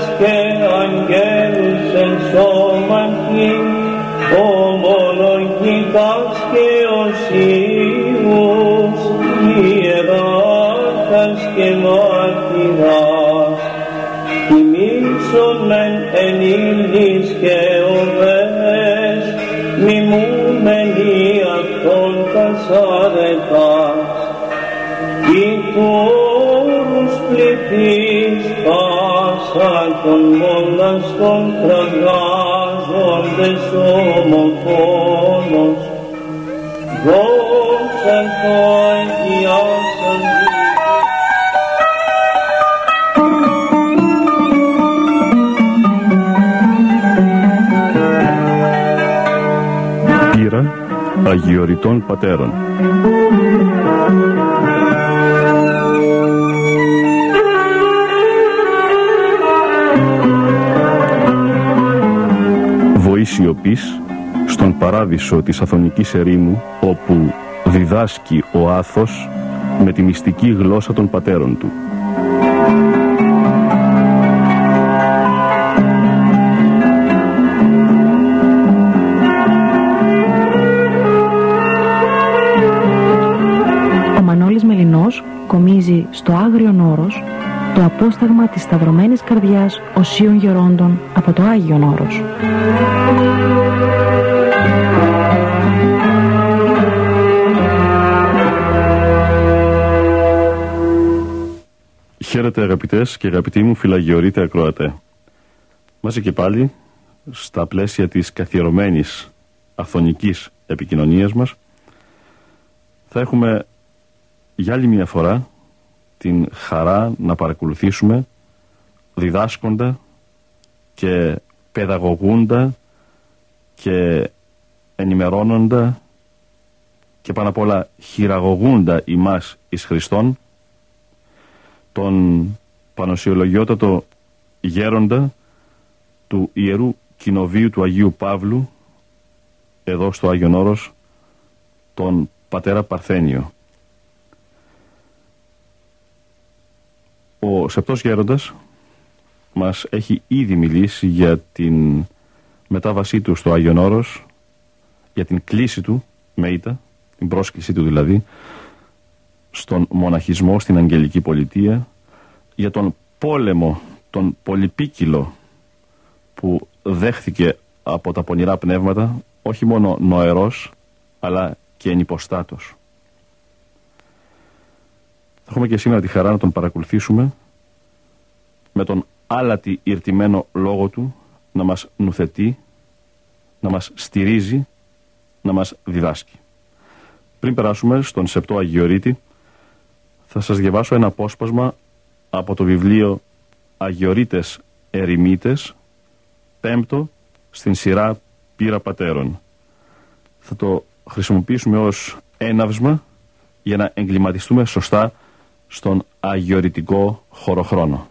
ουρανάς και ομοφόνος δώσαν το αγιάσαν Πύρα Αγιοριτών Πατέρων Βοή σιωπής στον παράδεισο της Αθωνικής ερήμου όπου διδάσκει ο Άθος με τη μυστική γλώσσα των πατέρων του. Ο Μανώλης Μελινός κομίζει στο Άγριον Όρος το απόσταγμα της Σταυρωμένης Καρδιάς Οσίων Γερόντων από το Άγιον Όρος. Χαίρετε αγαπητές και αγαπητοί μου φυλαγιορείτε ακροατέ. Μαζί και πάλι στα πλαίσια της καθιερωμένης αθωνικής επικοινωνίας μας θα έχουμε για άλλη μια φορά την χαρά να παρακολουθήσουμε διδάσκοντα και παιδαγωγούντα και ενημερώνοντα και πάνω απ' όλα χειραγωγούντα ημάς εις Χριστόν τον πανοσιολογιότατο γέροντα του Ιερού Κοινοβίου του Αγίου Παύλου εδώ στο Άγιον Όρος τον πατέρα Παρθένιο. Ο Σεπτός Γέροντας μας έχει ήδη μιλήσει για την μετάβασή του στο Άγιον Όρος, για την κλίση του με ήττα, την πρόσκλησή του δηλαδή, στον μοναχισμό, στην Αγγελική Πολιτεία, για τον πόλεμο, τον πολυπίκυλο που δέχθηκε από τα πονηρά πνεύματα, όχι μόνο νοερός, αλλά και ενυποστάτος. Θα έχουμε και σήμερα τη χαρά να τον παρακολουθήσουμε με τον άλατη ηρτημένο λόγο του να μας νουθετεί, να μας στηρίζει, να μας διδάσκει. Πριν περάσουμε στον Σεπτό Αγιορείτη, θα σας διαβάσω ένα απόσπασμα από το βιβλίο Αγιορείτες Ερημίτες, πέμπτο στην σειρά Πύρα Πατέρων. Θα το χρησιμοποιήσουμε ως έναυσμα για να εγκληματιστούμε σωστά στον αγιορητικό χωροχρόνο.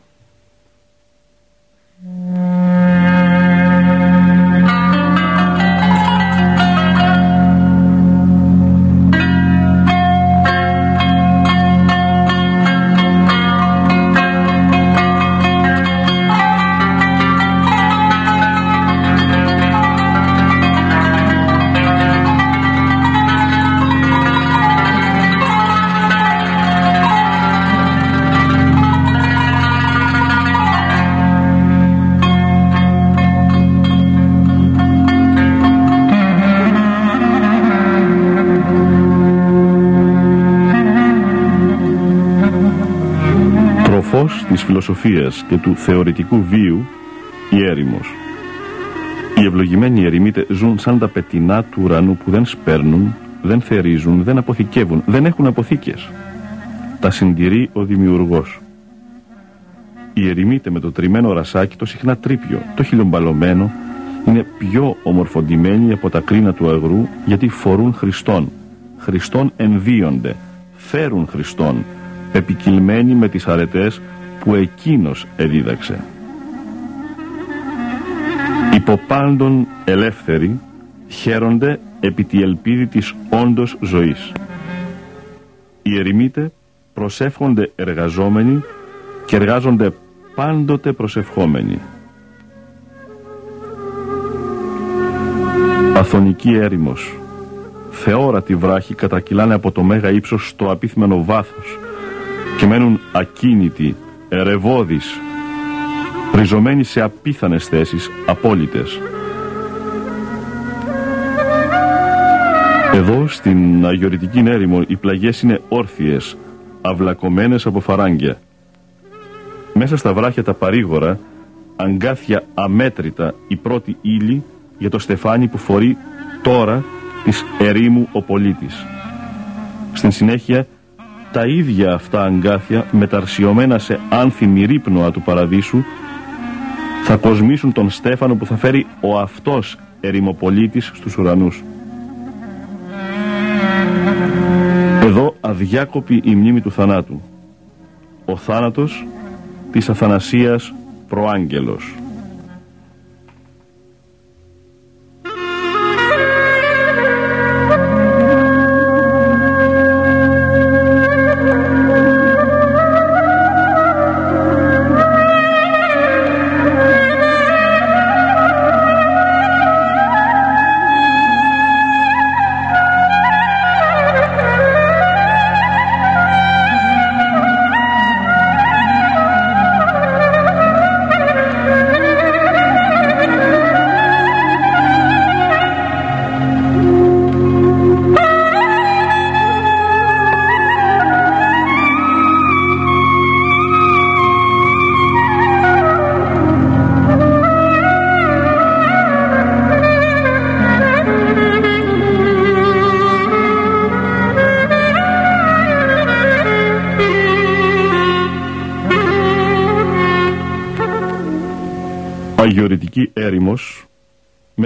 Φιλοσοφίας και του θεωρητικού βίου η έρημος. Οι ευλογημένοι ερημίτες ζουν σαν τα πετεινά του ουρανού που δεν σπέρνουν, δεν θερίζουν, δεν αποθηκεύουν, δεν έχουν αποθήκες. Τα συντηρεί ο δημιουργός. Η ερημίτες με το τριμμένο ρασάκι, το συχνά τρίπιο, το χιλιομπαλωμένο, είναι πιο ομορφοντημένοι από τα κρίνα του αγρού γιατί φορούν Χριστόν. Χριστόν ενδύονται, φέρουν Χριστόν, επικυλμένοι με τις αρετές που εκείνος εδίδαξε. Υποπάντων ελεύθεροι χαίρονται επί τη ελπίδη της όντως ζωής. Οι ερημίτε προσεύχονται εργαζόμενοι και εργάζονται πάντοτε προσευχόμενοι. Αθωνική έρημος, θεόρατη βράχη κατακυλάνε από το μέγα ύψος στο απίθμενο βάθος και μένουν ακίνητοι, ερευώδεις, ριζωμένοι σε απίθανες θέσεις, απόλυτες. Εδώ στην αγιορητική έρημο οι πλαγιές είναι όρθιες, αυλακωμένες από φαράγγια. Μέσα στα βράχια τα παρήγορα, αγκάθια αμέτρητα η πρώτη ύλη για το στεφάνι που φορεί τώρα της ερήμου ο πολίτης. Στην συνέχεια τα ίδια αυτά αγκάθια μεταρσιωμένα σε άνθιμη ρύπνοα του παραδείσου θα κοσμήσουν τον Στέφανο που θα φέρει ο αυτός ερημοπολίτης στους ουρανούς. Εδώ αδιάκοπη η μνήμη του θανάτου. Ο θάνατος της Αθανασίας προάγγελος.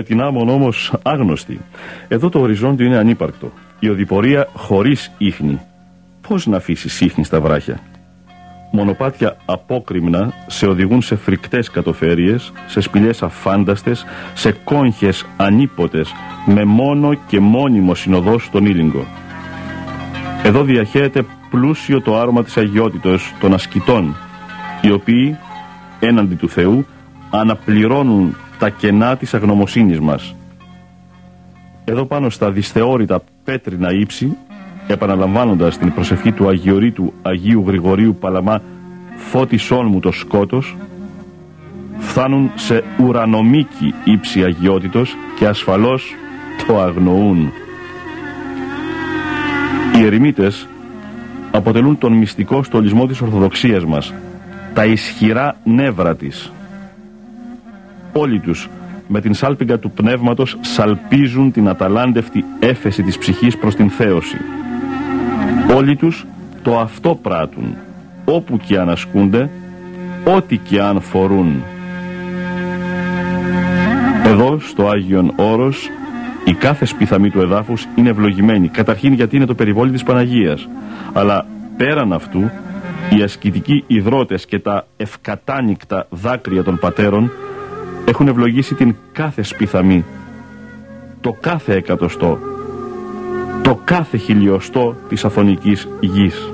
Με την άμμον όμως άγνωστη. Εδώ το οριζόντιο είναι ανύπαρκτο. Η οδηπορία χωρίς ίχνη. Πώς να αφήσεις ίχνη στα βράχια; Μονοπάτια απόκριμνα σε οδηγούν σε φρικτές κατοφέρειες, σε σπηλιές αφάνταστες, σε κόγχες ανίποτες, με μόνο και μόνιμο συνοδός στον ήλιγκο. Εδώ διαχέεται πλούσιο το άρωμα της αγιότητος των ασκητών, οι οποίοι έναντι του Θεού αναπληρώνουν τα κενά της αγνωμοσύνης μας. Εδώ πάνω στα δυσθεώρητα πέτρινα ύψη, επαναλαμβάνοντας την προσευχή του Αγιορείτου Αγίου Γρηγορίου Παλαμά «Φώτισόν μου το σκότος», φτάνουν σε ουρανομίκη ύψη αγιότητος και ασφαλώς το αγνοούν. Οι ερημίτες αποτελούν τον μυστικό στολισμό της Ορθοδοξίας μας, τα ισχυρά νεύρα της. Όλοι τους με την σάλπιγγα του πνεύματος σαλπίζουν την αταλάντευτη έφεση της ψυχής προς την θέωση. Όλοι τους το αυτό πράττουν, όπου και αν ασκούνται, ό,τι και αν φορούν. Εδώ, στο Άγιον Όρος, η κάθε σπιθαμή του εδάφους είναι ευλογημένη, καταρχήν γιατί είναι το περιβόλι της Παναγίας, αλλά πέραν αυτού, οι ασκητικοί υδρότες και τα ευκατάνικτα δάκρυα των πατέρων έχουν ευλογήσει την κάθε σπιθαμή, το κάθε εκατοστό, το κάθε χιλιοστό της αφωνικής γης.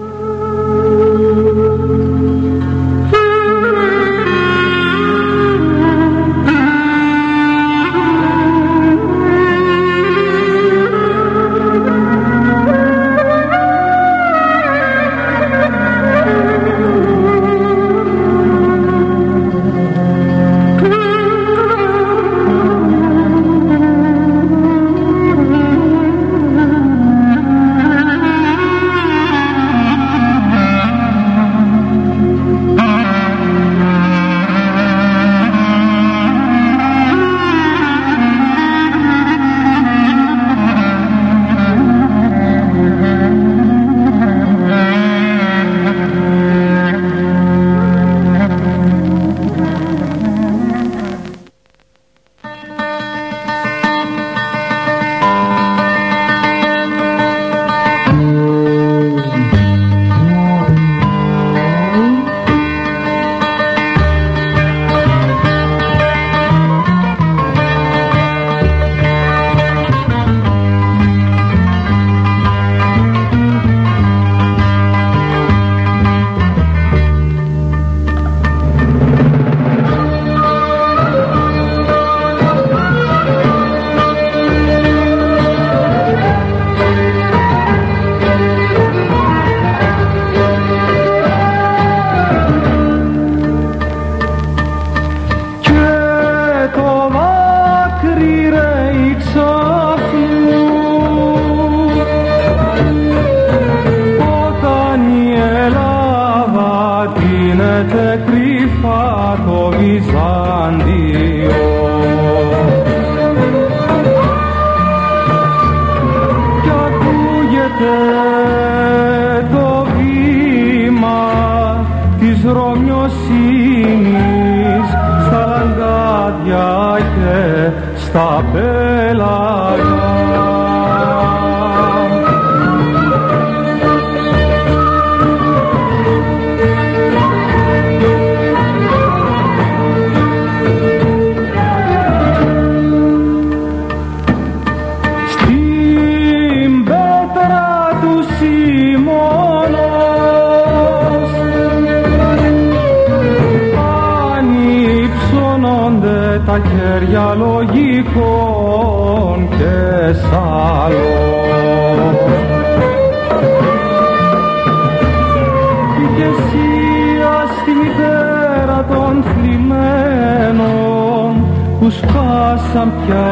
Που σπάσαν πια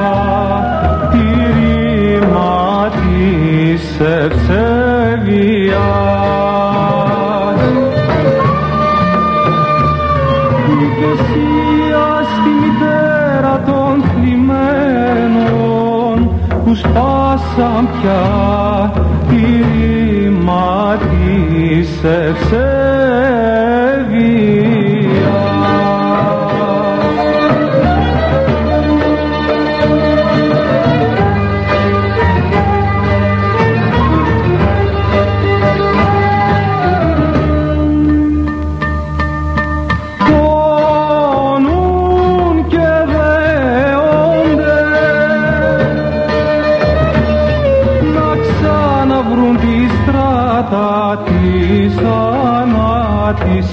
τη ρήμα της ευσεβίας. Και εσύ στη μητέρα των θλιμμένων που σπάσαν πια τη ρήμα της πόνουν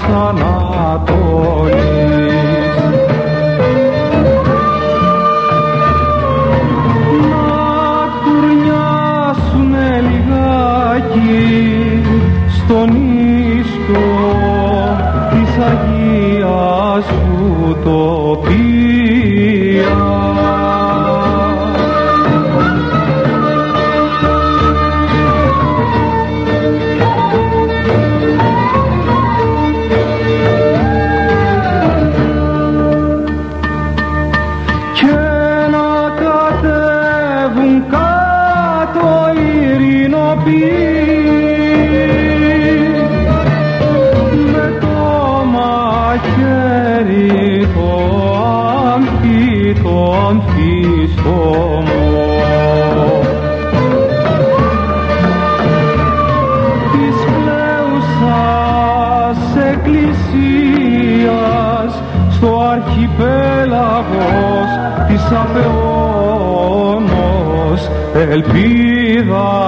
sana ελπίδας μας.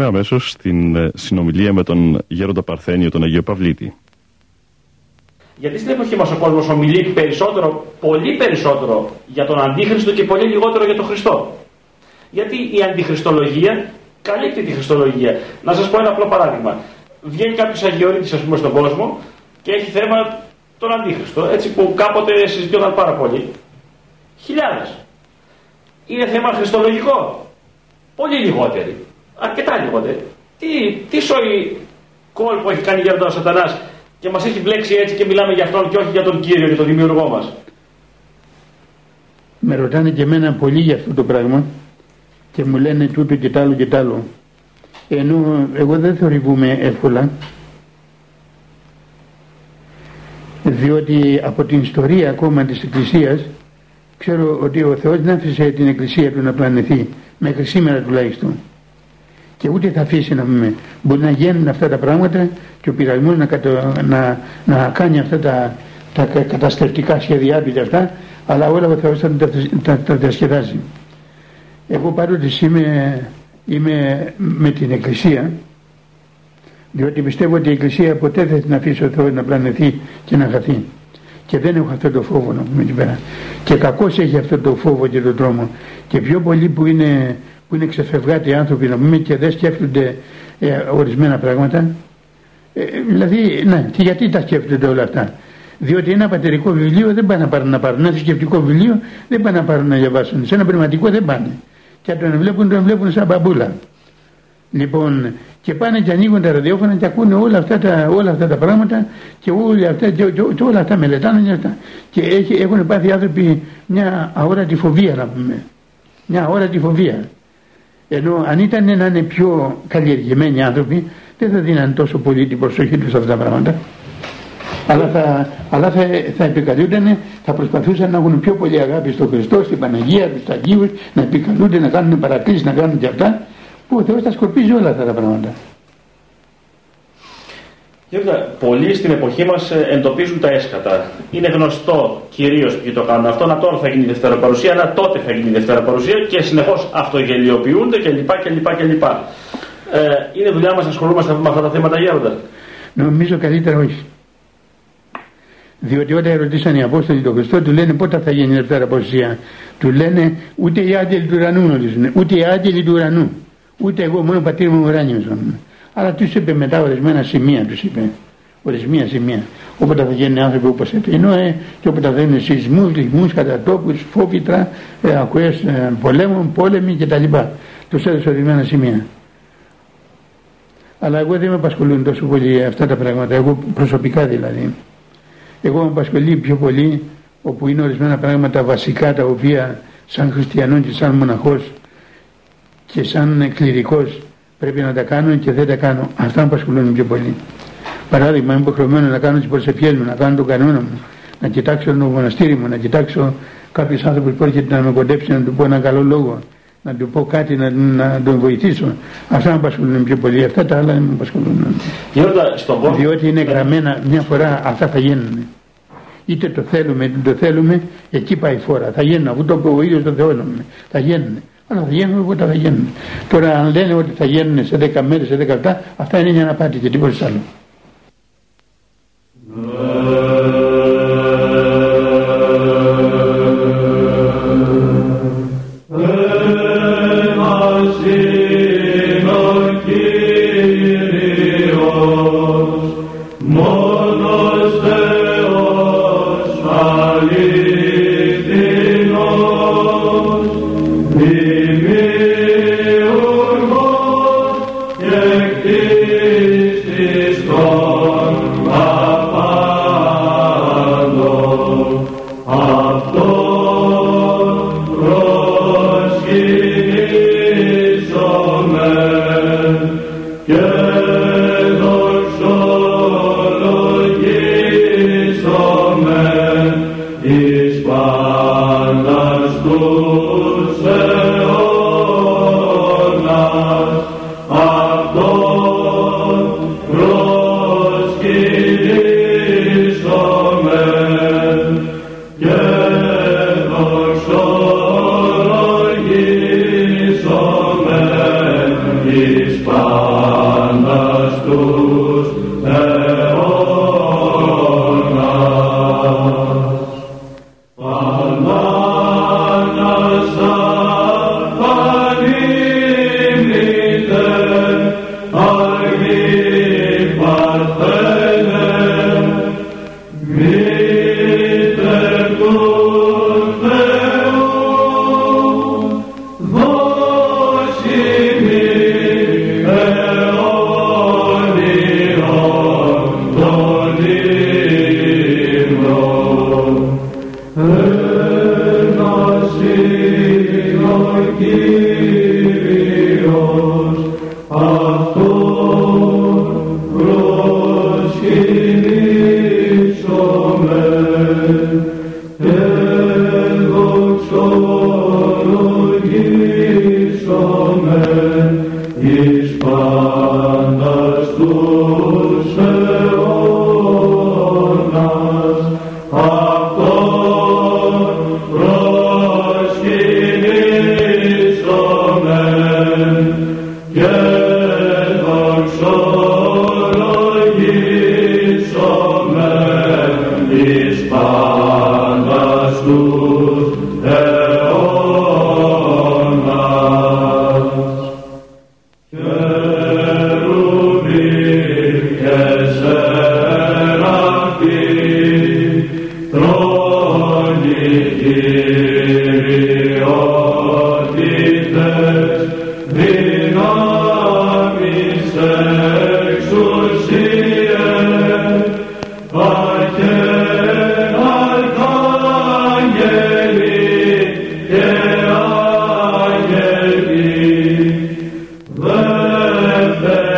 Περνάμε αμέσως στην ε, συνομιλία με τον Γέροντα Παρθένιο, τον Αγίο Παυλίτη. Γιατί στην εποχή μας ο κόσμος ομιλεί περισσότερο, πολύ περισσότερο για τον Αντίχριστο και πολύ λιγότερο για τον Χριστό; Γιατί η αντιχριστολογία καλύπτει τη Χριστολογία. Να σας πω ένα απλό παράδειγμα. Βγαίνει κάποιος Αγιορείτης, ας πούμε, στον κόσμο και έχει θέμα τον Αντίχριστο, έτσι που κάποτε συζητιόταν πάρα πολύ. Χιλιάδες. Είναι θέμα χριστολογικό. Πολύ λιγότεροι. Αρκετά λιγότεροι. Τι, τι σοϊ κόλπο έχει κάνει γέροντα ο Σατανάς και μας έχει μπλέξει έτσι και μιλάμε για αυτόν και όχι για τον Κύριο και τον Δημιουργό μας; Με ρωτάνε και εμένα πολύ για αυτό το πράγμα και μου λένε τούτο και τ' άλλο και τ' άλλο. Ενώ εγώ δεν θορυβούμε εύκολα διότι από την ιστορία ακόμα της Εκκλησίας ξέρω ότι ο Θεός δεν άφησε την Εκκλησία του να πλανεθεί μέχρι σήμερα τουλάχιστον και ούτε θα αφήσει να πούμε μπορεί να γίνουν αυτά τα πράγματα και ο πειρασμός να, κατα... να, να κάνει αυτά τα, τα καταστρεπτικά σχέδιά του και αυτά αλλά όλα ο Θεός θα τα, τα, τα διασκεδάζει. Εγώ παρότι είμαι, είμαι με την Εκκλησία διότι πιστεύω ότι η Εκκλησία ποτέ δεν θα την αφήσει ο Θεός να πλανεθεί και να χαθεί και δεν έχω αυτό το φόβο να πούμε εκεί πέρα. Και κακώς έχει αυτό το φόβο και τον τρόμο. Και πιο πολλοί που είναι που είναι ξεφευγάτοι άνθρωποι να πούμε και δεν σκέφτονται ε, ορισμένα πράγματα. Ε, δηλαδή, ναι, και γιατί τα σκέφτονται όλα αυτά; Διότι ένα πατερικό βιβλίο δεν πάνε να πάρουν να πάρουν. Ένα θρησκευτικό βιβλίο δεν πάνε να πάρουν να διαβάσουν. Σε ένα πνευματικό δεν πάνε. Και αν τον βλέπουν, τον βλέπουν σαν μπαμπούλα. Λοιπόν, και πάνε και ανοίγουν τα ραδιόφωνα και ακούνε όλα αυτά τα, όλα αυτά τα πράγματα και, όλα αυτά, και, και, και όλα αυτά μελετάνε και, αυτά. και έχει, έχουν πάθει άνθρωποι μια αόρατη φοβία να πούμε. Μια αόρατη φοβία. Ενώ αν ήταν να είναι πιο καλλιεργημένοι άνθρωποι δεν θα δίναν τόσο πολύ την προσοχή τους σε αυτά τα πράγματα. Αλλά θα, αλλά θα, θα επικαλούνται, θα προσπαθούσαν να έχουν πιο πολύ αγάπη στον Χριστό, στην Παναγία, τους Αγίους, να επικαλούνται, να κάνουν παρακλήσεις, να κάνουν και αυτά που ο Θεός τα σκορπίζει όλα αυτά τα πράγματα. Γιώργα, πολλοί στην εποχή μας ε, εντοπίζουν τα έσκατα. Είναι γνωστό κυρίως ποιοι το κάνουν αυτό, να τώρα θα γίνει η Δευτέρα Παρουσία, αλλά τότε θα γίνει η Δευτέρα Παρουσία και συνεχώς αυτογελιοποιούνται κλπ. κλπ, κλπ. Ε, είναι δουλειά μας να ασχολούμαστε με αυτά τα θέματα, Γέροντα. Νομίζω καλύτερα όχι. Διότι όταν ρωτήσαν οι Απόστολοι τον Χριστό, του λένε πότε θα γίνει η Δευτέρα Παρουσία. Του λένε ούτε οι άγγελοι του ουρανού γνωρίζουν, ούτε οι άγγελοι του ουρανού. Ούτε εγώ, μόνο ο πατήρ μου ουράνιος Αλλά τους είπε μετά ορισμένα σημεία, τους είπε. Ορισμένα σημεία. Όποτε θα γίνουν άνθρωποι όπως επινόε και όποτε θα γίνουν σεισμούς, λιγμούς, κατατόπους, φόβητρα, ε, ακουέ ε, πολέμων, πόλεμοι κτλ. Τους έδωσε ορισμένα σημεία. Αλλά εγώ δεν με απασχολούν τόσο πολύ αυτά τα πράγματα, εγώ προσωπικά δηλαδή. Εγώ με απασχολεί πιο πολύ όπου είναι ορισμένα πράγματα βασικά τα οποία σαν χριστιανός και σαν μοναχός και σαν κληρικός πρέπει να τα κάνω και δεν τα κάνω. Αυτά με απασχολούν πιο πολύ. Παράδειγμα, είμαι υποχρεωμένος να κάνω τις προσευχέ μου, να κάνω τον κανόνα μου, να κοιτάξω το μοναστήρι μου, να κοιτάξω κάποιο άνθρωπο που έρχεται να με κοντέψει, να του πω ένα καλό λόγο, να του πω κάτι, να, να τον βοηθήσω. Αυτά με απασχολούν πιο πολύ. Αυτά τα άλλα δεν με απασχολούν. Διότι είναι γραμμένα μια φορά αυτά θα γίνουν. Είτε το θέλουμε είτε το θέλουμε, εκεί πάει η φόρα. Θα γίνουν, αφού το πω ο ίδιος το Θεό Θα γίνουν. Αλλά θα γίνουν όποτε θα γίνουν. Τώρα αν λένε ότι θα γίνουν σε 10 μέρες, σε 10 λεπτά, αυτά είναι μια αναπάτη και τίποτα άλλο. Perfect.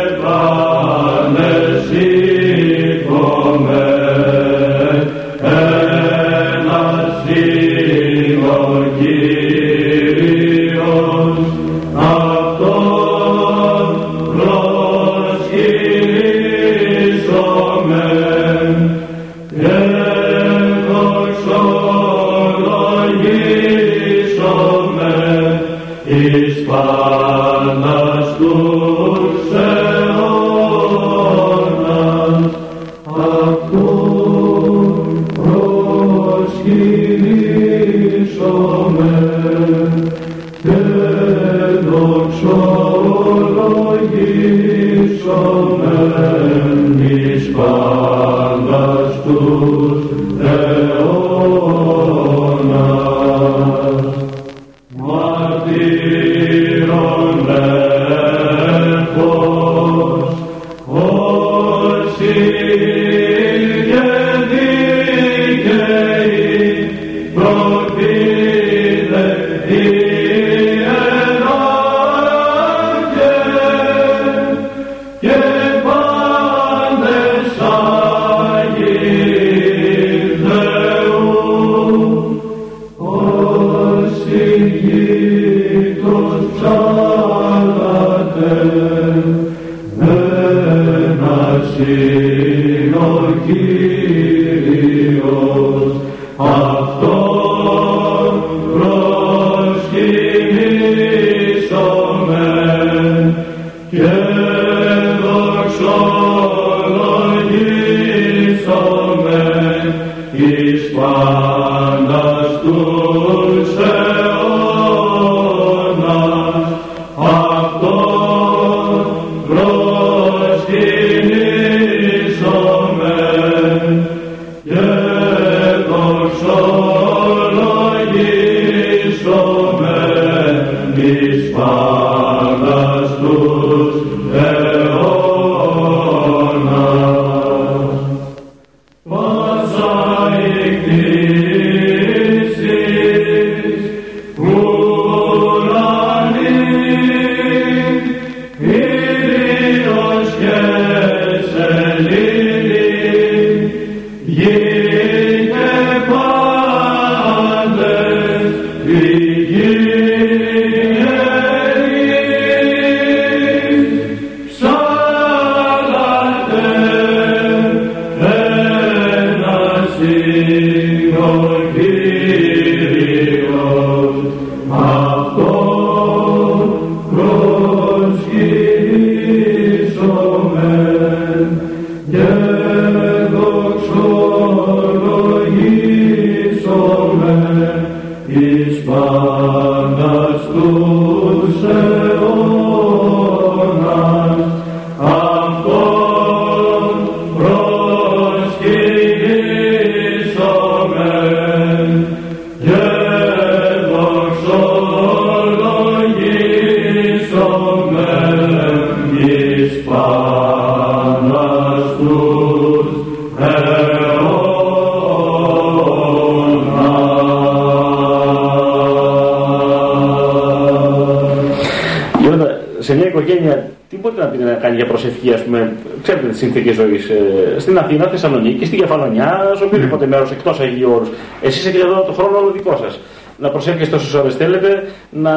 Συνθήκες ζωής. Ε, στην Αθήνα, Θεσσαλονίκη, στη Κεφαλονιά, σε οποιοδήποτε μέρος εκτός Αγίου Όρους. Εσείς έχετε εδώ το χρόνο όλο δικό σας. Να προσεύχεστε όσες ώρες θέλετε, να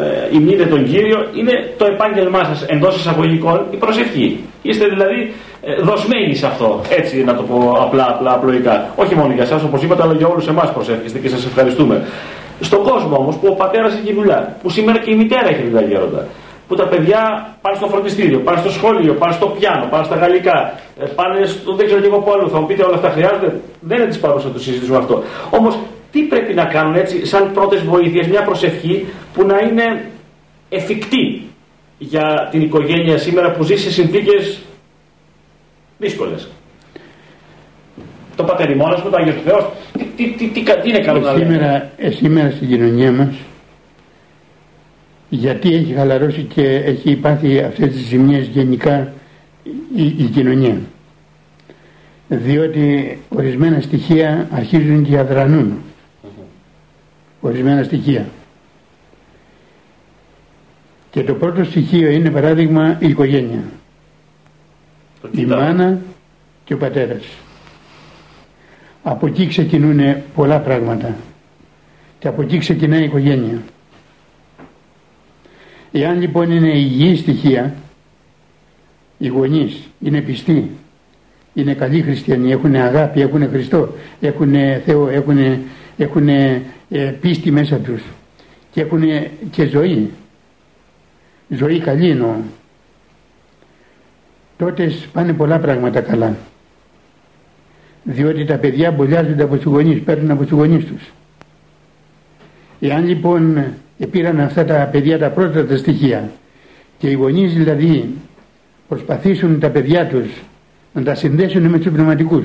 ε, ημείτε τον κύριο. Είναι το επάγγελμά σας εντός εισαγωγικών η προσευχή. Είστε δηλαδή ε, δοσμένοι σε αυτό. Έτσι να το πω απλά, απλά, απλοϊκά. Όχι μόνο για εσά, όπως είπατε, αλλά για όλους εμάς προσεύχεστε και σας ευχαριστούμε. Στον κόσμο όμως που ο πατέρας έχει δουλειά, που σήμερα και η μητέρα έχει δουλειά γέροντα, που τα παιδιά πάνε στο φροντιστήριο, πάνε στο σχολείο, πάνε στο πιάνο, πάνε στα γαλλικά, ε, πάνε στο δεν ξέρω και εγώ που άλλο. Θα μου πείτε όλα αυτά χρειάζονται; Δεν είναι της παρούσα να το συζητήσουμε αυτό. Όμως τι πρέπει να κάνουν έτσι, σαν πρώτες βοήθειες, μια προσευχή που να είναι εφικτή για την οικογένεια σήμερα που ζει σε συνθήκες δύσκολες; Το πατερημόνα μου, το Άγιος Θεός, τι, τι, τι, τι, τι είναι καλό να σήμερα, ε, σήμερα στην κοινωνία μας γιατί έχει χαλαρώσει και έχει πάθει αυτές τις ζημιές γενικά η, η κοινωνία. Διότι ορισμένα στοιχεία αρχίζουν και αδρανούν. Ορισμένα στοιχεία. Και το πρώτο στοιχείο είναι παράδειγμα η οικογένεια. Η μάνα και ο πατέρας. Από εκεί ξεκινούν πολλά πράγματα. Και από εκεί ξεκινάει η οικογένεια. Εάν λοιπόν είναι υγιή στοιχεία, οι γονείς είναι πιστοί, είναι καλοί χριστιανοί, έχουν αγάπη, έχουν Χριστό, έχουν Θεό, έχουν, έχουν ε, πίστη μέσα τους και έχουν και ζωή. Ζωή καλή εννοώ. Τότε πάνε πολλά πράγματα καλά. Διότι τα παιδιά μπολιάζονται από τους γονείς, παίρνουν από τους γονείς τους. Εάν λοιπόν πήραν αυτά τα παιδιά τα πρώτα τα στοιχεία. Και οι γονείς δηλαδή προσπαθήσουν τα παιδιά τους να τα συνδέσουν με τους πνευματικούς.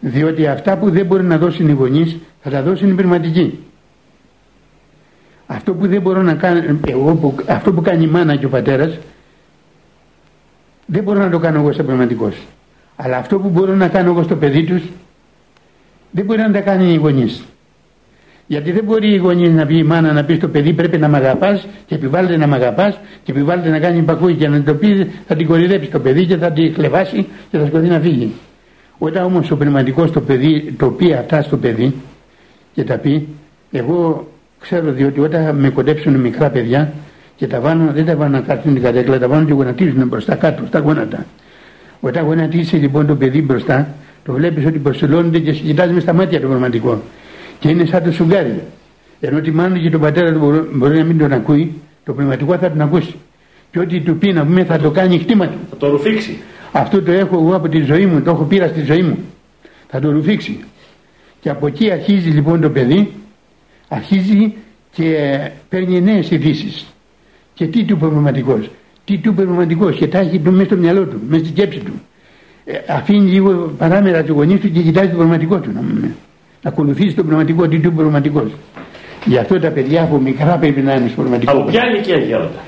Διότι αυτά που δεν μπορεί να δώσουν οι γονείς θα τα δώσουν οι πνευματικοί. Αυτό που δεν μπορώ να κάνω εγώ που, αυτό που κάνει η μάνα και ο πατέρας δεν μπορώ να το κάνω εγώ σαν πνευματικός. Αλλά αυτό που μπορώ να κάνω εγώ στο παιδί τους δεν μπορεί να τα κάνει οι γονείς γιατί δεν μπορεί η γονεί να πει η μάνα να πεις στο παιδί πρέπει να μ' αγαπάς και επιβάλλεται να μ' αγαπάς και επιβάλλεται να κάνει υπακούει και να το πει θα την κορυδέψει το παιδί και θα την χλεβάσει και θα σκοτεί να φύγει. Όταν όμως ο πνευματικός το παιδί το πει αυτά στο παιδί και τα πει, εγώ ξέρω διότι όταν με κοντέψουν μικρά παιδιά και τα βάνω, δεν τα βάνω να κάτσουν την κατέκλα, τα βάνω και γονατίζουν μπροστά κάτω, στα γόνατα. Όταν γονατίσει λοιπόν το παιδί μπροστά, το βλέπεις ότι προσελώνεται και κοιτάζει μες στα μάτια το πνευματικό και είναι σαν το σουγκάρι. Ενώ τη μάνα και τον πατέρα του μπορεί, να μην τον ακούει, το πνευματικό θα τον ακούσει. Και ό,τι του πει να πούμε θα το κάνει χτύματα. Θα το ρουφήξει. Αυτό το έχω εγώ από τη ζωή μου, το έχω πήρα στη ζωή μου. Θα το ρουφήξει. Και από εκεί αρχίζει λοιπόν το παιδί, αρχίζει και παίρνει νέες ειδήσεις. Και τι του πνευματικός; Τι του πνευματικός; Και τα έχει μέσα στο μυαλό του, μέσα στη σκέψη του. Ε, αφήνει λίγο παράμερα του γονείς του και κοιτάζει το πνευματικό του. Να πούμε να ακολουθήσει το πνευματικό, τι του πνευματικός. Γι' αυτό τα παιδιά από μικρά πρέπει να είναι στο πνευματικό. Από ποια ηλικία γέροντα.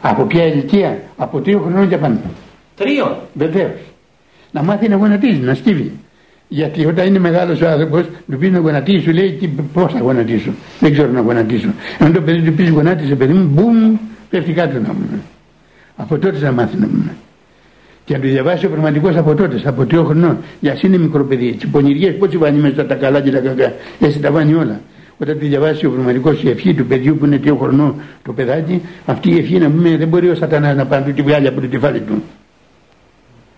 Από ποια ηλικία, από τρία χρονών και πάνω. Τρίων; Βεβαίως. Να μάθει να γονατίζει, να σκύβει. Γιατί όταν είναι μεγάλος ο άνθρωπος, του πει να γονατίσει, σου λέει πώς θα γονατίσω; Δεν ξέρω να γονατίσω. Ενώ το παιδί του πει γονάτισε, παιδί μου, μπούμ, πέφτει κάτω να πούμε. Από τότε θα μάθει να πούμε. Και να τους διαβάσει ο πραγματικό από τότε, από τριών χρονών. Για είναι μικρό παιδί. Τι πονηριέ, πώς τι βάνει μέσα τα καλά και τα κακά. Έτσι τα βάνει όλα. Όταν του διαβάσει ο πραγματικό η ευχή του παιδιού που είναι τριών χρονών το παιδάκι, αυτή η ευχή να πούμε δεν μπορεί ο Σατανάς να πάρει τη βγάλει από το κεφάλι του.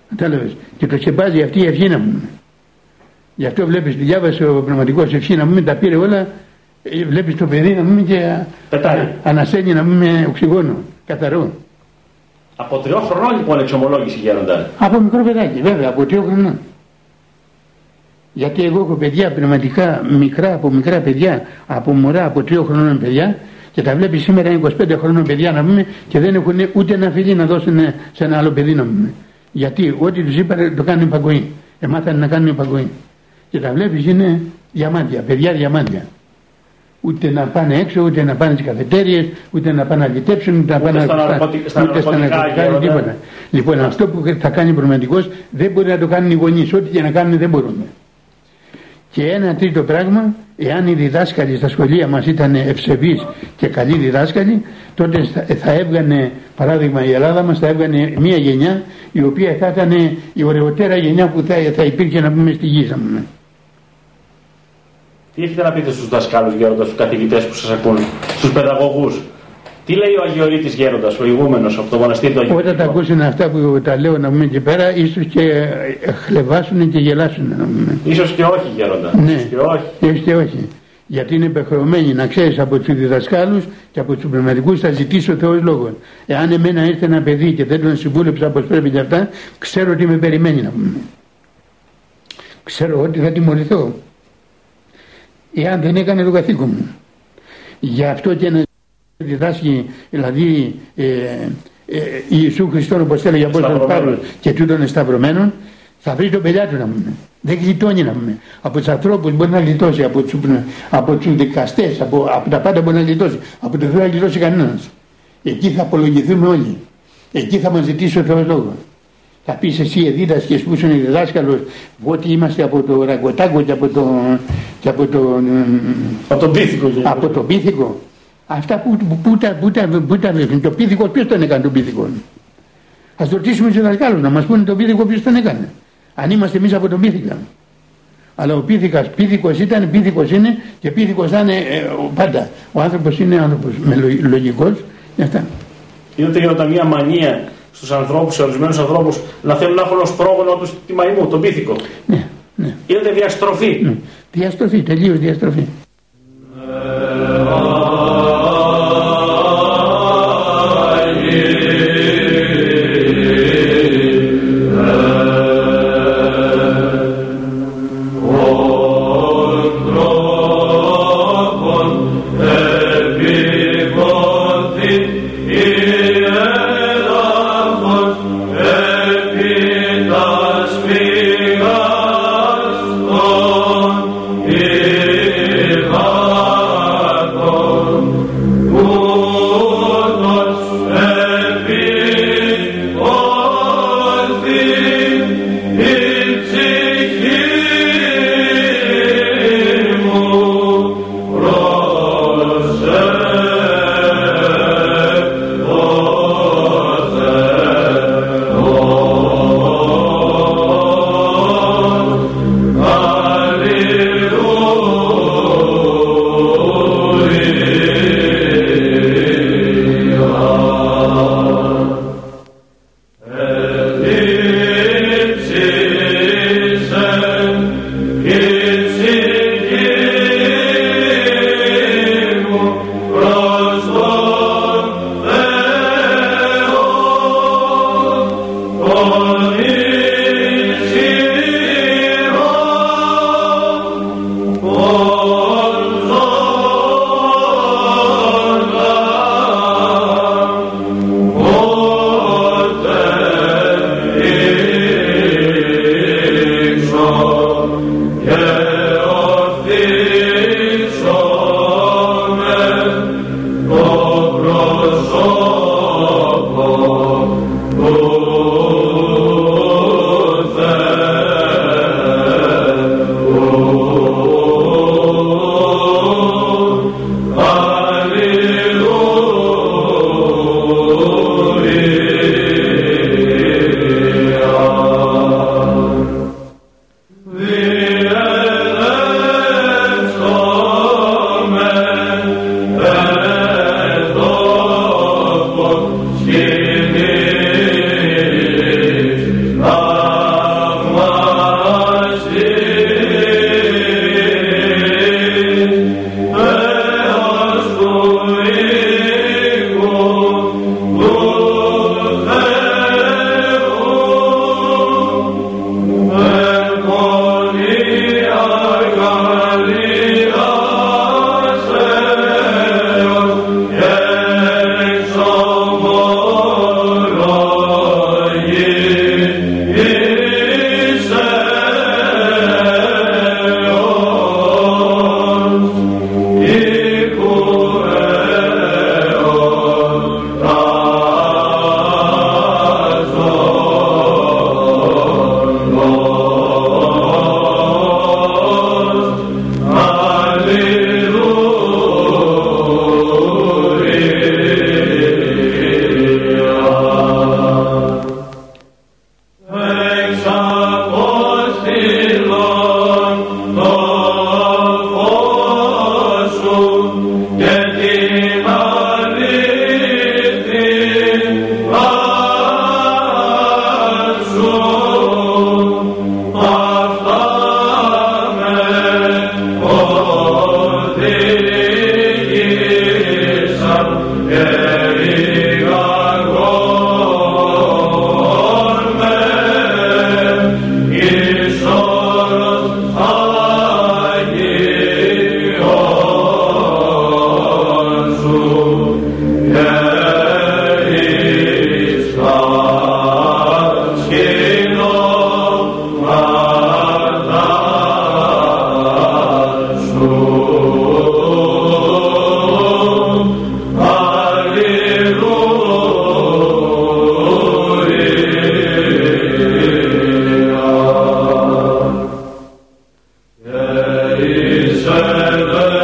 Κατάλαβες. Και το σκεπάζει αυτή η ευχή να πούμε. Γι' αυτό βλέπεις, διάβασε ο πραγματικό ευχή να πούμε τα πήρε όλα. Ε, βλέπεις το παιδί να πούμε και Πετάει. ανασένει να πούμε οξυγόνο, καθαρό. Από τριών χρονών λοιπόν εξομολόγηση γέροντα. Από μικρό παιδάκι, βέβαια, από τριών χρονών. Γιατί εγώ έχω παιδιά πνευματικά μικρά, από μικρά παιδιά, από μωρά, από τριών χρονών παιδιά και τα βλέπει σήμερα 25 χρονών παιδιά να πούμε και δεν έχουν ούτε ένα φίλι να δώσουν σε ένα άλλο παιδί να πούμε. Γιατί ό,τι τους είπα το κάνουν υπακοή. Εμάθανε να κάνουν υπακοή. Και τα βλέπεις είναι διαμάντια, παιδιά διαμάντια ούτε να πάνε έξω, ούτε να πάνε στις καφετέρειες, ούτε να πάνε να λυτέψουν, ούτε να πάνε στα ναρκωτικά, ούτε στα ναρκωτικά, τίποτα. Λοιπόν, αυτό που θα κάνει ο προγραμματικό δεν μπορεί να το κάνουν οι γονείς. Ό,τι και να κάνουν δεν μπορούν. Και ένα τρίτο πράγμα, εάν οι διδάσκαλοι στα σχολεία μας ήταν ευσεβείς και καλοί διδάσκαλοι, τότε θα έβγανε, παράδειγμα η Ελλάδα μας θα έβγανε μια γενιά η οποία θα ήταν η ωραιότερα γενιά που θα, θα υπήρχε να πούμε στη γη. Τι έχετε να πείτε στους δασκάλους γέροντας, στους καθηγητές που σας ακούν, στους παιδαγωγούς; Τι λέει ο Αγιορείτης Γέροντας, ο ηγούμενος από το μοναστήρι του Αγίου. Όταν τα ακούσουν αυτά που τα λέω να πούμε εκεί πέρα, ίσως και χλεβάσουν και γελάσουν να πούμε. Ίσως και όχι Γέροντα. Ναι, ίσως και όχι. Ίσως και όχι. Γιατί είναι υπεχρεωμένοι να ξέρεις από τους διδασκάλου και από τους πνευματικούς θα ζητήσει ο Θεός λόγο. Εάν εμένα ήρθε ένα παιδί και δεν τον συμβούλεψα όπως πρέπει και αυτά, ξέρω τι με περιμένει να πούμε. Ξέρω ότι θα τιμωρηθώ εάν δεν έκανε το καθήκον. Μου. Γι' αυτό και να διδάσκει δηλαδή ε, ε, Ιησού Χριστόν όπως έλεγε ο Απόστολος Παύλος και τούτων εσταυρωμένων θα βρει το παιδιά του να μου δεν γλιτώνει να μου από τους ανθρώπους μπορεί να γλιτώσει από τους, από τους δικαστές από, από τα πάντα μπορεί να γλιτώσει. Από το Θεό να γλιτώσει κανένας. Εκεί θα απολογηθούμε όλοι. Εκεί θα μας ζητήσει ο Θεός λόγο θα πεις εσύ εδίδασκες που ήσουν διδάσκαλος ότι είμαστε από το Ραγκοτάκο και από το, και από το, από τον Πίθηκο. Από το Πίθηκο. Αυτά που, που, που, τα, που, τα, που τα βρίσκουν. Το Πίθηκο ποιος τον έκανε τον Πίθηκο; Ας ρωτήσουμε στους δασκάλους να μας πούνε τον Πίθηκο ποιος τον έκανε. Αν είμαστε εμείς από τον Πίθηκα. Αλλά ο πίθηκας πίθηκος ήταν, πίθηκος είναι και πίθηκος θα είναι ε, ο- πάντα. Ο άνθρωπος είναι άνθρωπος με λο- λογικός και αυτά. Είδατε γινόταν μια μανία στους ανθρώπους, σε ορισμένους ανθρώπους, να θέλουν να έχουν ως πρόγονο τους τη μαϊμού, τον πίθηκο. Ναι, ναι. Είδατε διαστροφή. ναι. Διαστροφή, τελείως διαστροφή. Israel.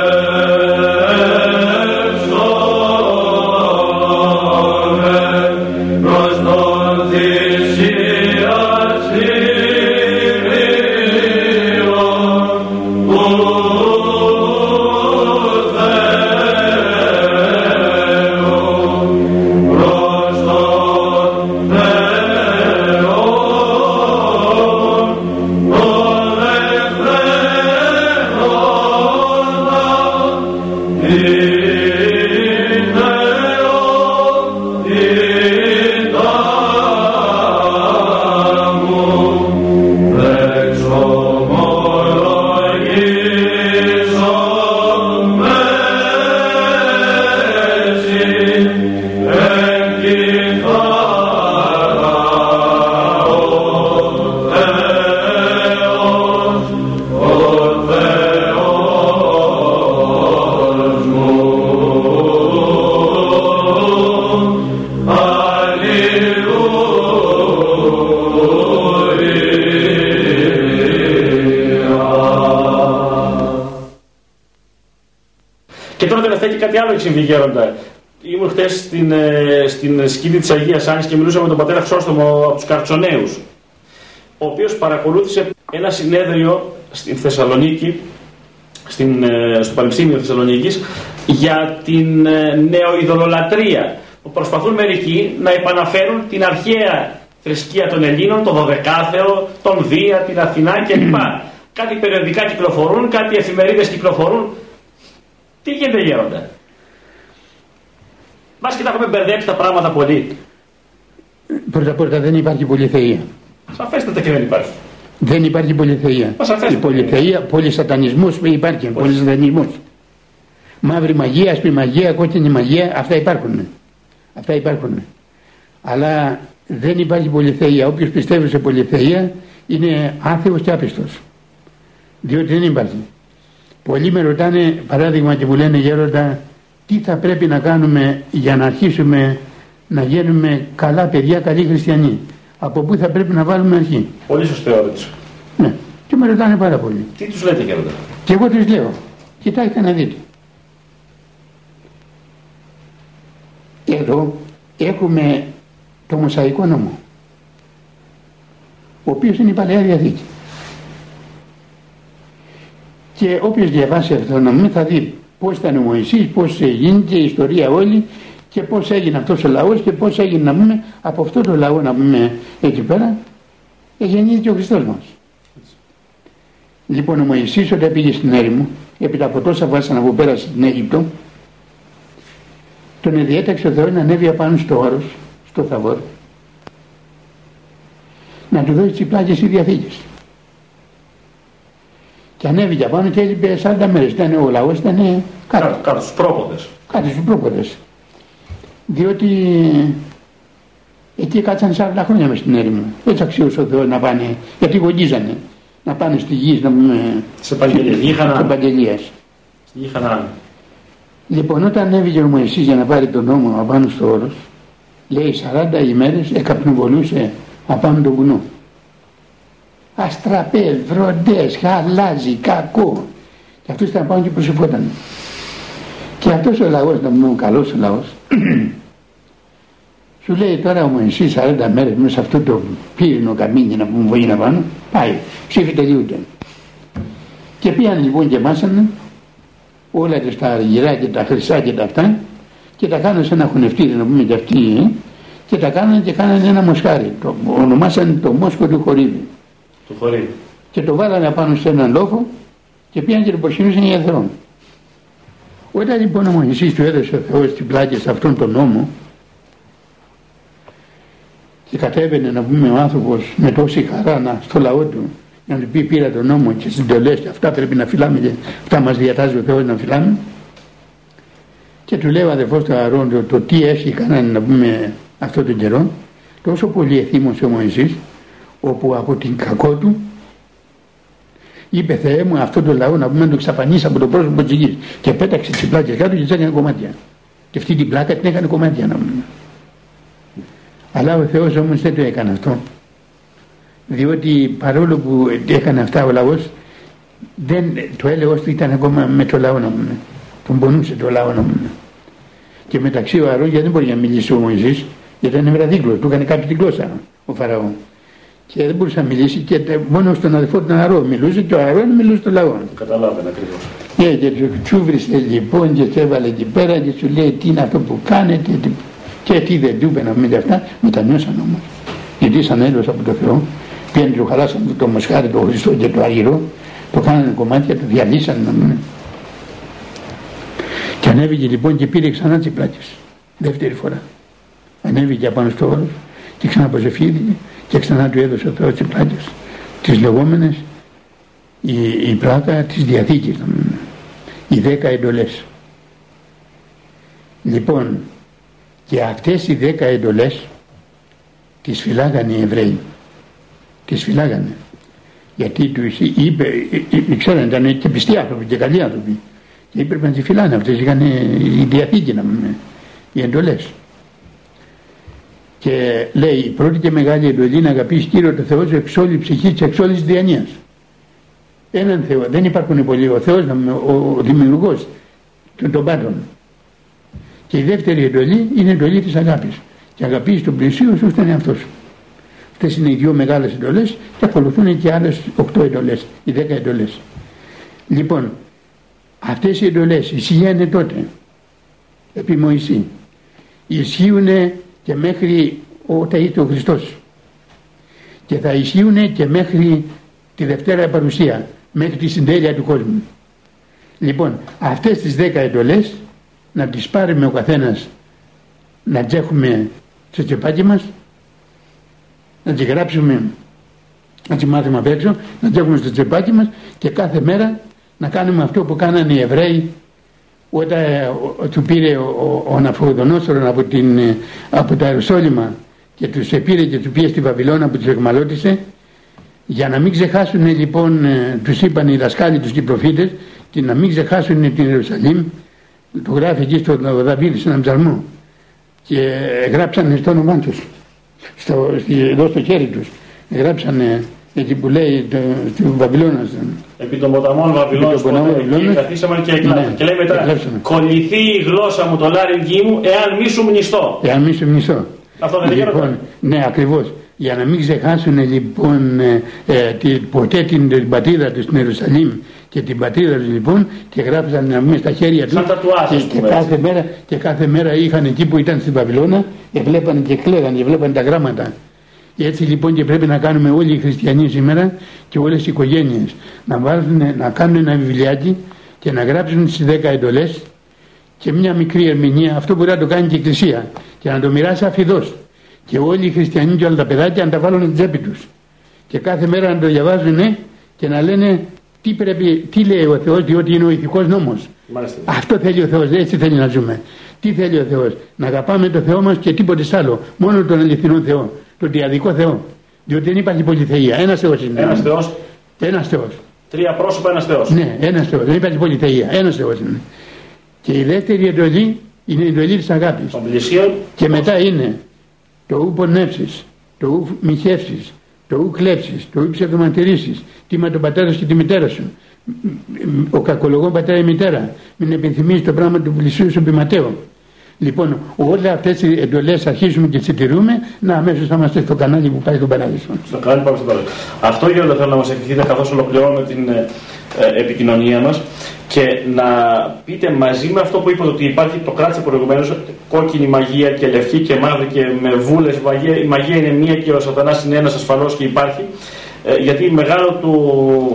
Συμβεί γέροντα. Ήμουν χθε στην, ε, στην σκηνή της Αγίας Άννης και μιλούσα με τον πατέρα Χρυσόστομο από τους Καρτσονέους, ο οποίος παρακολούθησε ένα συνέδριο στην Θεσσαλονίκη, στην, ε, στο Πανεπιστήμιο Θεσσαλονίκης, για την ε, νεοειδωλολατρία. Προσπαθούν μερικοί να επαναφέρουν την αρχαία θρησκεία των Ελλήνων, τον Δωδεκάθεο, τον Δία, την Αθηνά κλπ. κάτι περιοδικά κυκλοφορούν, κάτι εφημερίδες κυκλοφορούν. Τι γίνεται γέροντα; Μας και τα έχουμε μπερδέψει τα πράγματα πολύ. Πρώτα πρώτα δεν υπάρχει πολυθεία. Σαφέστατα και δεν υπάρχει. Δεν υπάρχει πολυθεία. Μα σαφέστατα. Η πολυθεία, πολυσατανισμός υπάρχει, πολυσατανισμός. Μαύρη μαγεία, άσπρη μαγεία, κόκκινη μαγεία, αυτά υπάρχουν. Αυτά υπάρχουν. Αλλά δεν υπάρχει πολυθεία. Όποιος πιστεύει σε πολυθεία είναι άθεος και άπιστος. Διότι δεν υπάρχει. Πολλοί με ρωτάνε παράδειγμα και μου λένε γέροντα τι θα πρέπει να κάνουμε για να αρχίσουμε να γίνουμε καλά παιδιά, καλοί χριστιανοί; Από πού θα πρέπει να βάλουμε αρχή; Πολύ σωστή ερώτηση. Ναι. Και με ρωτάνε πάρα πολύ. Τι τους λέτε γέροντα. Και εγώ τους λέω, κοιτάξτε να δείτε. Εδώ έχουμε το Μοσαϊκό νόμο, ο οποίος είναι η Παλαιά Διαθήκη. Και όποιος διαβάσει αυτό το νόμο θα δει πώς ήταν ο Μωυσής, πώς γίνεται η ιστορία όλη και πώς έγινε αυτός ο λαός και πώς έγινε να πούμε από αυτό το λαό να πούμε εκεί πέρα γεννήθηκε ο Χριστός μας. Λοιπόν ο Μωυσής όταν πήγε στην έρημο έπειτα από τόσα βάσανα που πέρασε στην Αίγυπτο τον διέταξε ο Θεός να ανέβει απάνω στο όρος, στο Θαβόρ να του δώσει τις πλάκες οι διαθήκες. Και ανέβηκε απάνω και έλειπε 40 μέρες. Ήταν ο λαός, ήταν κάτω. Κάτω στους πρόποδες. Κάτω στους πρόποδες. Διότι εκεί κάτσαν 40 χρόνια μες στην έρημο. Έτσι αξίωσε ο Θεός να πάνε, γιατί γονίζανε. Να πάνε στη γη, να πούμε... Σε Παγγελίες. Γη Χανaan. Στη γη Χανaan. Λοιπόν, όταν ανέβηκε ο Μωυσής για να πάρει τον νόμο απάνω στο όρος, λέει 40 ημέρες εκαπνοβολούσε απάνω τον βουνό. Αστραπές, βροντές, χαλάζει, κακό. Και αυτός ήταν πάνω και προσευχόταν. Και αυτός ο λαός, να πούμε ο καλός ο λαός, σου λέει τώρα ο Μωυσής 40 μέρες μέσα σε αυτό το πύρινο καμίνι να πούμε βοή να πάνω, πάει, ψήφι τελείωται. Και πήγαν λοιπόν και μάσανε όλα τα αργυρά και τα χρυσά και τα αυτά και τα κάνανε σε ένα χωνευτήρι να πούμε και αυτοί ε, και τα κάνανε και κάνανε ένα μοσχάρι. Το ονομάσανε το μόσχο του χορύβι. Του χορύβι. Και το βάλανε πάνω σε έναν λόφο και πήγαν και το προσκυνούσαν για Θεό. Όταν λοιπόν ο Μωυσής του έδωσε ο Θεός στην πλάτη σε αυτόν τον νόμο και κατέβαινε να πούμε ο άνθρωπος με τόση χαρά να, στο λαό του να του πει πήρα τον νόμο και συντολές και αυτά πρέπει να φυλάμε και αυτά μας διατάζει ο Θεός να φυλάμε και του λέει ο αδερφός του Αρών το, το τι έχει κάνανε να πούμε αυτό τον καιρό τόσο πολύ εθίμωσε ο Μωυσής όπου από την κακό του είπε Θεέ μου αυτό το λαό να πούμε να το ξαφανίσει από το πρόσωπο της γης και πέταξε τις πλάκες κάτω και τις έκανε κομμάτια. Και αυτή την πλάκα την έκανε κομμάτια να πούμε. Αλλά ο Θεός όμως δεν το έκανε αυτό. Διότι παρόλο που έκανε αυτά ο λαός δεν, το έλεος του ήταν ακόμα με το λαό να πούμε. Τον πονούσε το λαό να πούμε. Και μεταξύ ο Αρών γιατί δεν μπορεί να μιλήσει ο Μωυσής γιατί ήταν βραδίκλος, του έκανε κάποιο την γλώσσα ο Φαραώ και δεν μπορούσε να μιλήσει και μόνο στον αδελφό του Αρώ μιλούσε και ο Αρώ μιλούσε στο λαό. Καταλάβαινε ακριβώς. Ναι, και τους τσούβρισε λοιπόν και τους έβαλε εκεί πέρα και σου λέει τι είναι αυτό που κάνετε και τι δεν του είπε να μην αυτά, μετανιώσαν όμως. Γιατί ήσαν έλος από το Θεό, πήγαν και του χαράσαν το μοσχάρι, το Χριστό και το Αγυρό, το κάνανε κομμάτια, το διαλύσαν να μην. Και ανέβηκε λοιπόν και πήρε ξανά τις πλάκες, δεύτερη φορά. Ανέβηκε απάνω στο όρος και ξαναπροσευχήθηκε και ξανά του έδωσε ο Θεός τις πλάκες, τις λεγόμενες η, η πλάκα της Διαθήκης, οι δέκα εντολές. Λοιπόν, και αυτές οι δέκα εντολές τις φυλάγανε οι Εβραίοι. Τις φυλάγανε. Γιατί τους είπε, ξέρανε ήταν και πιστοί άνθρωποι και καλοί άνθρωποι. Και έπρεπε να τις φυλάνε αυτές, είχαν η Διαθήκη να πούμε, οι εντολές. Και λέει η πρώτη και μεγάλη εντολή να αγαπήσει Κύριο το Θεός σου εξ όλη ψυχής της εξ όλης διανοίας. Έναν Θεό, δεν υπάρχουν πολλοί, ο Θεός, ο, ο δημιουργός των, των πάντων. Και η δεύτερη εντολή είναι η εντολή της αγάπης. Και αγαπήσει τον πλησίο σου στον εαυτό σου. Αυτές είναι οι δύο μεγάλες εντολές και ακολουθούν και άλλες οκτώ εντολές, οι δέκα εντολές. Λοιπόν, αυτές οι εντολές ισχύανε τότε επί Μωυσή. Ισχύουν και μέχρι όταν ήρθε ο Χριστός και θα ισχύουν και μέχρι τη Δευτέρα παρουσία, μέχρι τη συντέλεια του κόσμου. Λοιπόν, αυτές τις δέκα εντολές να τις πάρουμε ο καθένας να τις έχουμε στο τσεπάκι μας, να τις γράψουμε, να τις μάθουμε απ' έξω, να τις έχουμε στο τσεπάκι μας και κάθε μέρα να κάνουμε αυτό που κάνανε οι Εβραίοι όταν ε, του πήρε ο, ο, ο από, την, ε, από τα Ιερουσόλυμα και τους επήρε και τους πήγε στη Βαβυλώνα που τους εκμαλώτησε για να μην ξεχάσουν λοιπόν ε, τους είπαν οι δασκάλοι τους και οι προφήτες και να μην ξεχάσουν την Ιερουσαλήμ το γράφει εκεί στο Δαβίδη σε έναν ψαλμό και γράψανε στο όνομά τους στο, εδώ στο χέρι τους γράψανε εκεί που λέει το, του Βαβυλώνας. Επί των ποταμών Βαβυλώνας καθίσαμε και εκλάψαμε. Ναι, και λέει μετά, κολληθεί η γλώσσα μου το λάριγκί μου εάν μη σου μνηστώ. Εάν μη σου μνηστώ. Αυτό δεν λοιπόν, Ναι, ακριβώς. Για να μην ξεχάσουν λοιπόν ε, ε, ποτέ την, την πατρίδα τους στην Ιερουσαλήμ και την πατρίδα τους λοιπόν και γράψαν να πούμε στα χέρια τους και, και, κάθε μέρα, και κάθε μέρα είχαν εκεί που ήταν στην Βαβυλώνα και βλέπαν και κλαίγαν και βλέπαν τα γράμματα. Έτσι λοιπόν και πρέπει να κάνουμε όλοι οι χριστιανοί σήμερα και όλες οι οικογένειες να, βάλουν, να κάνουν ένα βιβλιάκι και να γράψουν στις 10 εντολές και μια μικρή ερμηνεία, αυτό μπορεί να το κάνει και η Εκκλησία και να το μοιράσει αφιδώς και όλοι οι χριστιανοί και όλα τα παιδάκια να τα βάλουν στην τσέπη τους και κάθε μέρα να το διαβάζουν και να λένε τι, πρέπει, τι λέει ο Θεός διότι είναι ο ηθικός νόμος. Μάλιστα. Αυτό θέλει ο Θεός, έτσι θέλει να ζούμε. Τι θέλει ο Θεός, να αγαπάμε το Θεό μας και τίποτε άλλο, μόνο τον αληθινό Θεό, τον διαδικό Θεό. Διότι δεν υπάρχει πολυθεία, ένας Θεός είναι. Ένας Θεός. Ένας Θεός. Τρία πρόσωπα, ένας Θεός. Ναι, ένας Θεός, δεν υπάρχει πολυθεία, ένας Θεός είναι. Και η δεύτερη εντολή είναι η εντολή της αγάπης. Και μετά είναι το ου πονεύσεις, το ου μοιχεύσεις, το ου κλέψεις, το ου ψευδοματηρήσεις, τίμα τον πατέρας και τη μητέρα σου. Ο κακολογό πατέρα ή μητέρα. Μην επιθυμείς το πράγμα του πλησίου σου Ματέο. Λοιπόν, όλε αυτές οι εντολές αρχίζουμε και τι τηρούμε, να αμέσως θα είμαστε στο κανάλι που πάει στον παράδεισο. Στο κανάλι που πάει στον παράδεισο. Αυτό γέροντα θέλω να μας ευχηθείτε καθώς ολοκληρώνουμε την ε, ε, επικοινωνία μας και να πείτε μαζί με αυτό που είπατε ότι υπάρχει, το κράτησε προηγουμένως, κόκκινη μαγεία και λευκή και μαύρη και με βούλες. Η μαγεία είναι μία και ο Σατανάς είναι ένας ασφαλώς και υπάρχει. Ε, γιατί μεγάλο του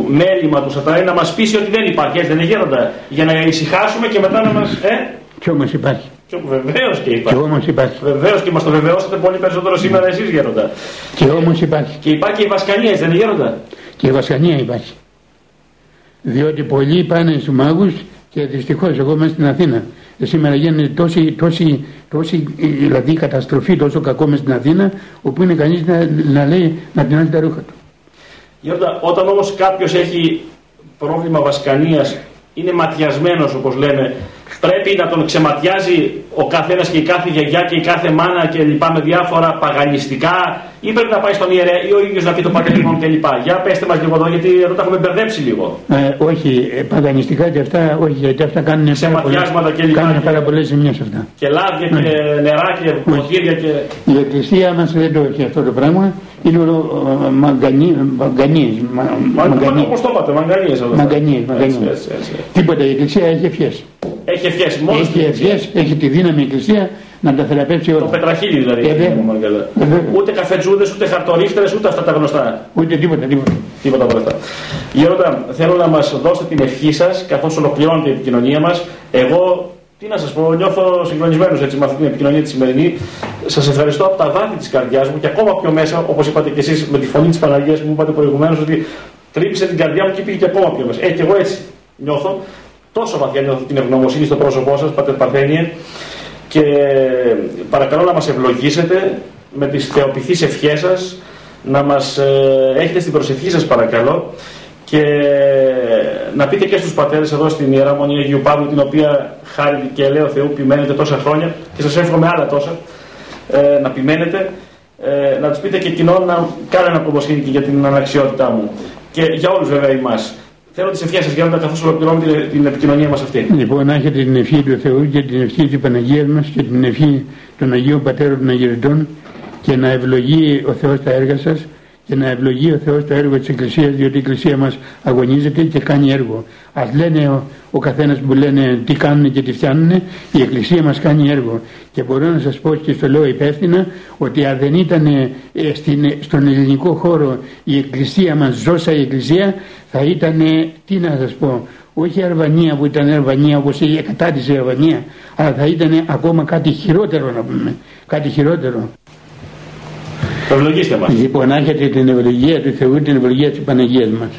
μέλημα του Σατανά είναι να μας πείσει ότι δεν υπάρχει, έτσι δεν είναι γέροντα; Για να ησυχάσουμε και μετά να μας. Ε; Κι όμως υπάρχει. Βεβαίως και υπάρχει. Και όμως υπάρχει. Βεβαίως και μας το βεβαιώσατε πολύ περισσότερο σήμερα εσείς γέροντα. Και όμως υπάρχει. Και υπάρχει και η Βασκανία, έτσι δεν είναι γέροντα; Και η Βασκανία υπάρχει. Διότι πολλοί πάνε στους μάγους και δυστυχώς εγώ μέσα στην Αθήνα. Και σήμερα γίνεται τόση, τόση, τόση δηλαδή καταστροφή, τόσο κακό μέσα στην Αθήνα, όπου είναι κανείς να, να λέει να την τα ρούχα του. Γέροντα, όταν όμως κάποιος έχει πρόβλημα βασκανίας, είναι ματιασμένος όπως λένε πρέπει να τον ξεματιάζει ο καθένας και η κάθε γιαγιά και η κάθε μάνα και λοιπά με διάφορα παγανιστικά ή πρέπει να πάει στον ιερέα ή ο ίδιος να πει το πατέριμον και λοιπά. Για πέστε μας λίγο εδώ γιατί εδώ τα έχουμε μπερδέψει λίγο. Ε, όχι, ε, παγανιστικά και αυτά, όχι γιατί αυτά κάνουν Ξεματιάσματα και λοιπά. Κάνουν πάρα πολλές ζημιές αυτά. Και λάδια και ναι. νερά και ποτήρια και. Η εκκλησία μας δεν το έχει αυτό το πράγμα. Είναι όλο μαγκανίε. Μαγκανίε. Όπω το είπατε, μαγκανίε. Μαγκανίε. Τίποτα η εκκλησία έχει ευχέ. Έχει ευχέ. Μόνο έχει ευχέ, έχει τη δύναμη η Εκκλησία να τα θεραπεύσει όλα. Το πετραχίλι δηλαδή. Ε, ε, ούτε καφετζούδε, ούτε χαρτορίχτερε, ούτε αυτά τα γνωστά. Ούτε τίποτα, τίποτα. Τίποτα από αυτά. Γέροντα, θέλω να μας δώσετε την ευχή σας καθώς ολοκληρώνεται η επικοινωνία μας. Εγώ τι να σας πω, νιώθω συγκλονισμένος έτσι με αυτή την επικοινωνία τη σημερινή. Σας ευχαριστώ από τα βάθη της καρδιάς μου και ακόμα πιο μέσα, όπως είπατε και εσείς με τη φωνή της Παναγίας που μου είπατε προηγουμένως, ότι τρύπησε την καρδιά μου και πήγε και ακόμα πιο μέσα. Ε, και εγώ έτσι νιώθω τόσο βαθιά νιώθω την ευγνωμοσύνη στο πρόσωπό σας, Πατέρ Παρθένιε, και παρακαλώ να μας ευλογήσετε με τις θεοποιηθείς ευχές σας, να μας ε, έχετε στην προσευχή σας παρακαλώ και να πείτε και στους πατέρες εδώ στην Ιερά Μονή Αγίου Παύλου την οποία χάρη και λέω Θεού ποιμένετε τόσα χρόνια και σας εύχομαι άλλα τόσα ε, να ποιμένετε ε, να τους πείτε και κοινών να κάνουν ένα και για την αναξιότητά μου. Και για όλους βέβαια εμάς. Θέλω τις ευχές σας, Γέροντα, καθώς ολοκληρώνουμε την, την επικοινωνία μας αυτή. Λοιπόν, να έχετε την ευχή του Θεού και την ευχή της Παναγίας μας και την ευχή των Αγίων Πατέρων των Αγιοριτών και να ευλογεί ο Θεός τα έργα σας και να ευλογεί ο Θεός το έργο της Εκκλησίας διότι η Εκκλησία μας αγωνίζεται και κάνει έργο. Ας λένε ο, ο καθένας που λένε τι κάνουν και τι φτιάνουν, η Εκκλησία μας κάνει έργο. Και μπορώ να σας πω και στο λέω υπεύθυνα ότι αν δεν ήταν ε, στην, στον ελληνικό χώρο η Εκκλησία μας, ζώσα η Εκκλησία, θα ήταν, τι να σας πω, όχι η Αρβανία που ήταν Αρβανία όπως η εκατάτηση Αρβανία, αλλά θα ήταν ακόμα κάτι χειρότερο να πούμε, κάτι χειρότερο. Ευλογήστε μας. Λοιπόν, να έχετε την ευλογία του Θεού, την ευλογία της Παναγίας μας.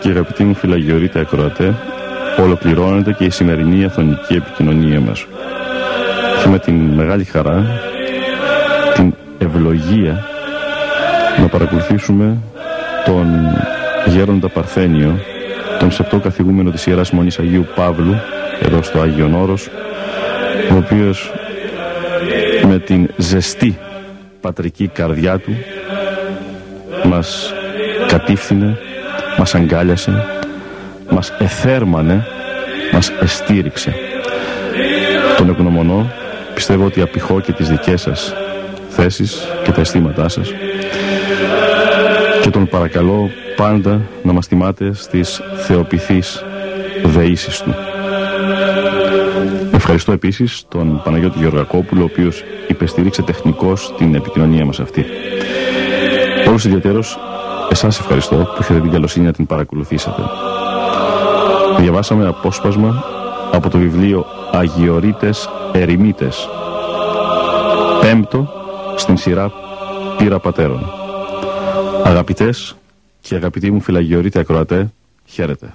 Και αγαπητοί μου φυλαγιορείτε ακροατέ, ολοκληρώνεται και η σημερινή αθωνική επικοινωνία μας. Και με την μεγάλη χαρά, την ευλογία να παρακολουθήσουμε τον γέροντα Παρθένιο, τον σεπτό καθηγούμενο της Ιεράς Μονής Αγίου Παύλου, εδώ στο Άγιον Όρος, ο οποίος με την ζεστή πατρική καρδιά του μας κατήφθηνε μας αγκάλιασε, μας εθέρμανε, μας εστήριξε. Τον ευγνωμονώ, πιστεύω ότι απηχώ και τις δικές σας θέσεις και τα αισθήματά σας και τον παρακαλώ πάντα να μας τιμάτε στις θεοποιηθείς δεήσεις του. Ευχαριστώ επίσης τον Παναγιώτη Γεωργακόπουλο, ο οποίος υπεστήριξε τεχνικώς την επικοινωνία μας αυτή. Όλους ιδιαίτερος Εσάς ευχαριστώ που είχατε την καλοσύνη να την παρακολουθήσατε. Διαβάσαμε απόσπασμα από το βιβλίο Αγιορείτες Ερημίτες. Πέμπτο στην σειρά Πύρα Πατέρων. Αγαπητές και αγαπητοί μου φυλαγιορείτε ακροατέ, χαίρετε.